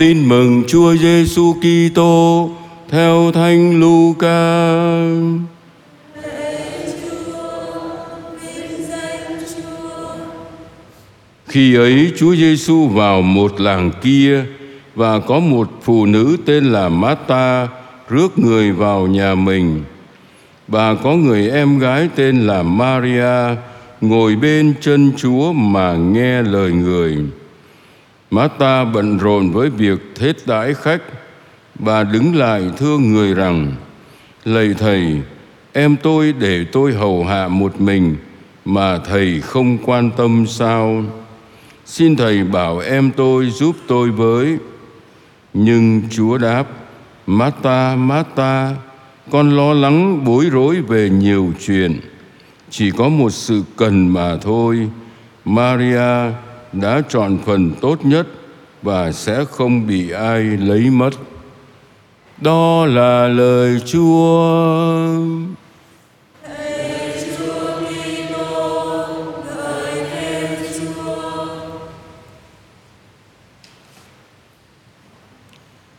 Tin mừng Chúa Giêsu Kitô theo Thánh Luca. Khi ấy Chúa Giêsu vào một làng kia và có một phụ nữ tên là Marta rước người vào nhà mình. Bà có người em gái tên là Maria ngồi bên chân Chúa mà nghe lời người. Marta bận rộn với việc thế đãi khách. Bà đứng lại thưa người rằng, Lạy Thầy, em tôi để tôi hầu hạ một mình, mà Thầy không quan tâm sao? Xin Thầy bảo em tôi giúp tôi với. Nhưng Chúa đáp, Má ta, má ta con lo lắng bối rối về nhiều chuyện. Chỉ có một sự cần mà thôi. Maria đã chọn phần tốt nhất và sẽ không bị ai lấy mất. Đó là lời Chúa.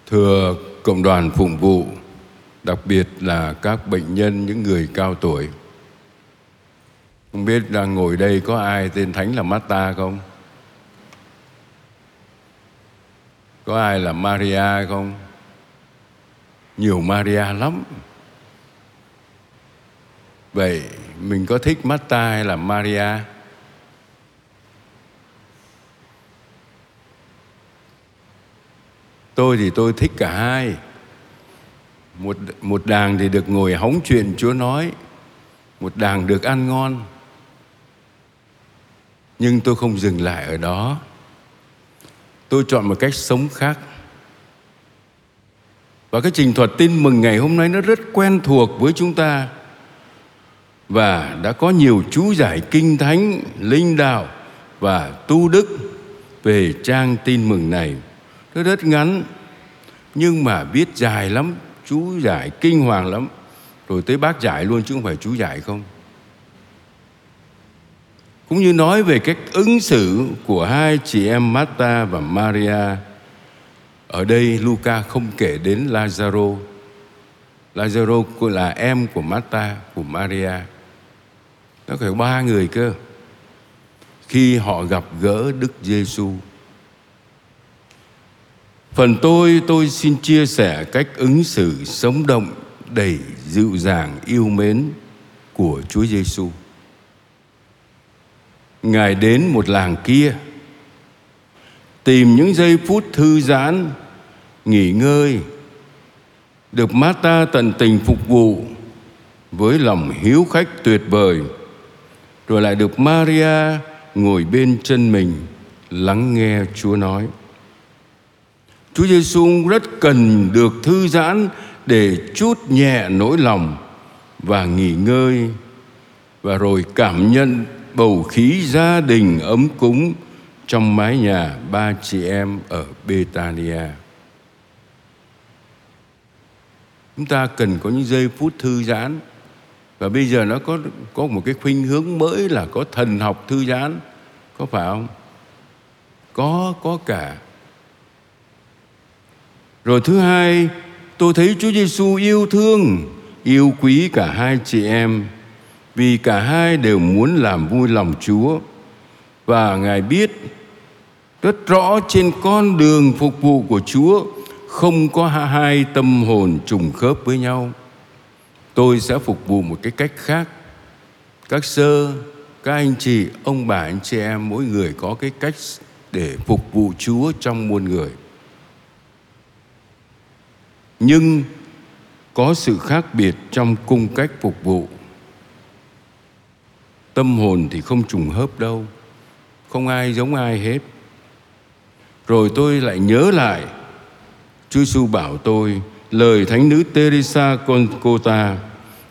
Thưa cộng đoàn phụng vụ, đặc biệt là các bệnh nhân, những người cao tuổi. Không biết đang ngồi đây có ai tên Thánh là Mata không? Có ai là Maria không? Nhiều Maria lắm. Vậy mình có thích Marta hay là Maria? Tôi thì tôi thích cả hai. Một một đàng thì được ngồi hóng chuyện Chúa nói, một đàng được ăn ngon. Nhưng tôi không dừng lại ở đó tôi chọn một cách sống khác. Và cái trình thuật tin mừng ngày hôm nay nó rất quen thuộc với chúng ta và đã có nhiều chú giải kinh thánh, linh đạo và tu đức về trang tin mừng này. Nó rất ngắn, nhưng mà viết dài lắm, chú giải kinh hoàng lắm. Rồi tới bác giải luôn chứ không phải chú giải không? Cũng như nói về cách ứng xử của hai chị em Marta và Maria. Ở đây Luca không kể đến Lazaro. Lazaro là em của Marta, của Maria. Nó phải ba người cơ. Khi họ gặp gỡ Đức Giêsu. Phần tôi, tôi xin chia sẻ cách ứng xử sống động, đầy dịu dàng, yêu mến của Chúa Giêsu. Ngài đến một làng kia, Tìm những giây phút thư giãn, Nghỉ ngơi, Được mata tận tình phục vụ Với lòng hiếu khách tuyệt vời, Rồi lại được Maria ngồi bên chân mình Lắng nghe Chúa nói. Chúa Giêsu rất cần được thư giãn để chút nhẹ nỗi lòng và nghỉ ngơi và rồi cảm nhận bầu khí gia đình ấm cúng trong mái nhà ba chị em ở Betania. Chúng ta cần có những giây phút thư giãn và bây giờ nó có có một cái khuynh hướng mới là có thần học thư giãn, có phải không? Có có cả. Rồi thứ hai, tôi thấy Chúa Giêsu yêu thương, yêu quý cả hai chị em vì cả hai đều muốn làm vui lòng Chúa và Ngài biết rất rõ trên con đường phục vụ của Chúa không có hai tâm hồn trùng khớp với nhau. Tôi sẽ phục vụ một cái cách khác. Các sơ, các anh chị, ông bà, anh chị em mỗi người có cái cách để phục vụ Chúa trong muôn người. Nhưng có sự khác biệt trong cung cách phục vụ tâm hồn thì không trùng hợp đâu. Không ai giống ai hết. Rồi tôi lại nhớ lại. Chúa Giêsu bảo tôi, lời thánh nữ Teresa Concota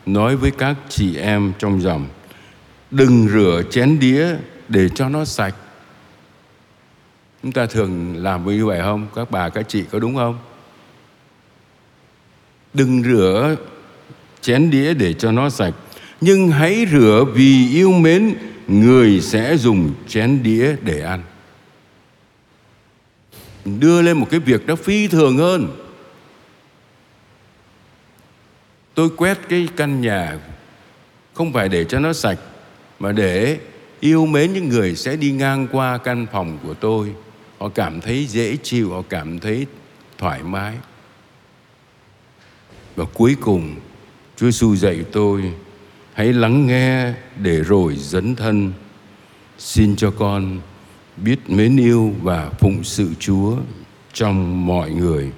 nói với các chị em trong dòng, đừng rửa chén đĩa để cho nó sạch. Chúng ta thường làm như vậy không? Các bà, các chị có đúng không? Đừng rửa chén đĩa để cho nó sạch nhưng hãy rửa vì yêu mến, người sẽ dùng chén đĩa để ăn. Đưa lên một cái việc nó phi thường hơn. Tôi quét cái căn nhà, không phải để cho nó sạch, mà để yêu mến những người sẽ đi ngang qua căn phòng của tôi. Họ cảm thấy dễ chịu, họ cảm thấy thoải mái. Và cuối cùng, Chúa Giêsu dạy tôi hãy lắng nghe để rồi dấn thân. Xin cho con biết mến yêu và phụng sự Chúa trong mọi người.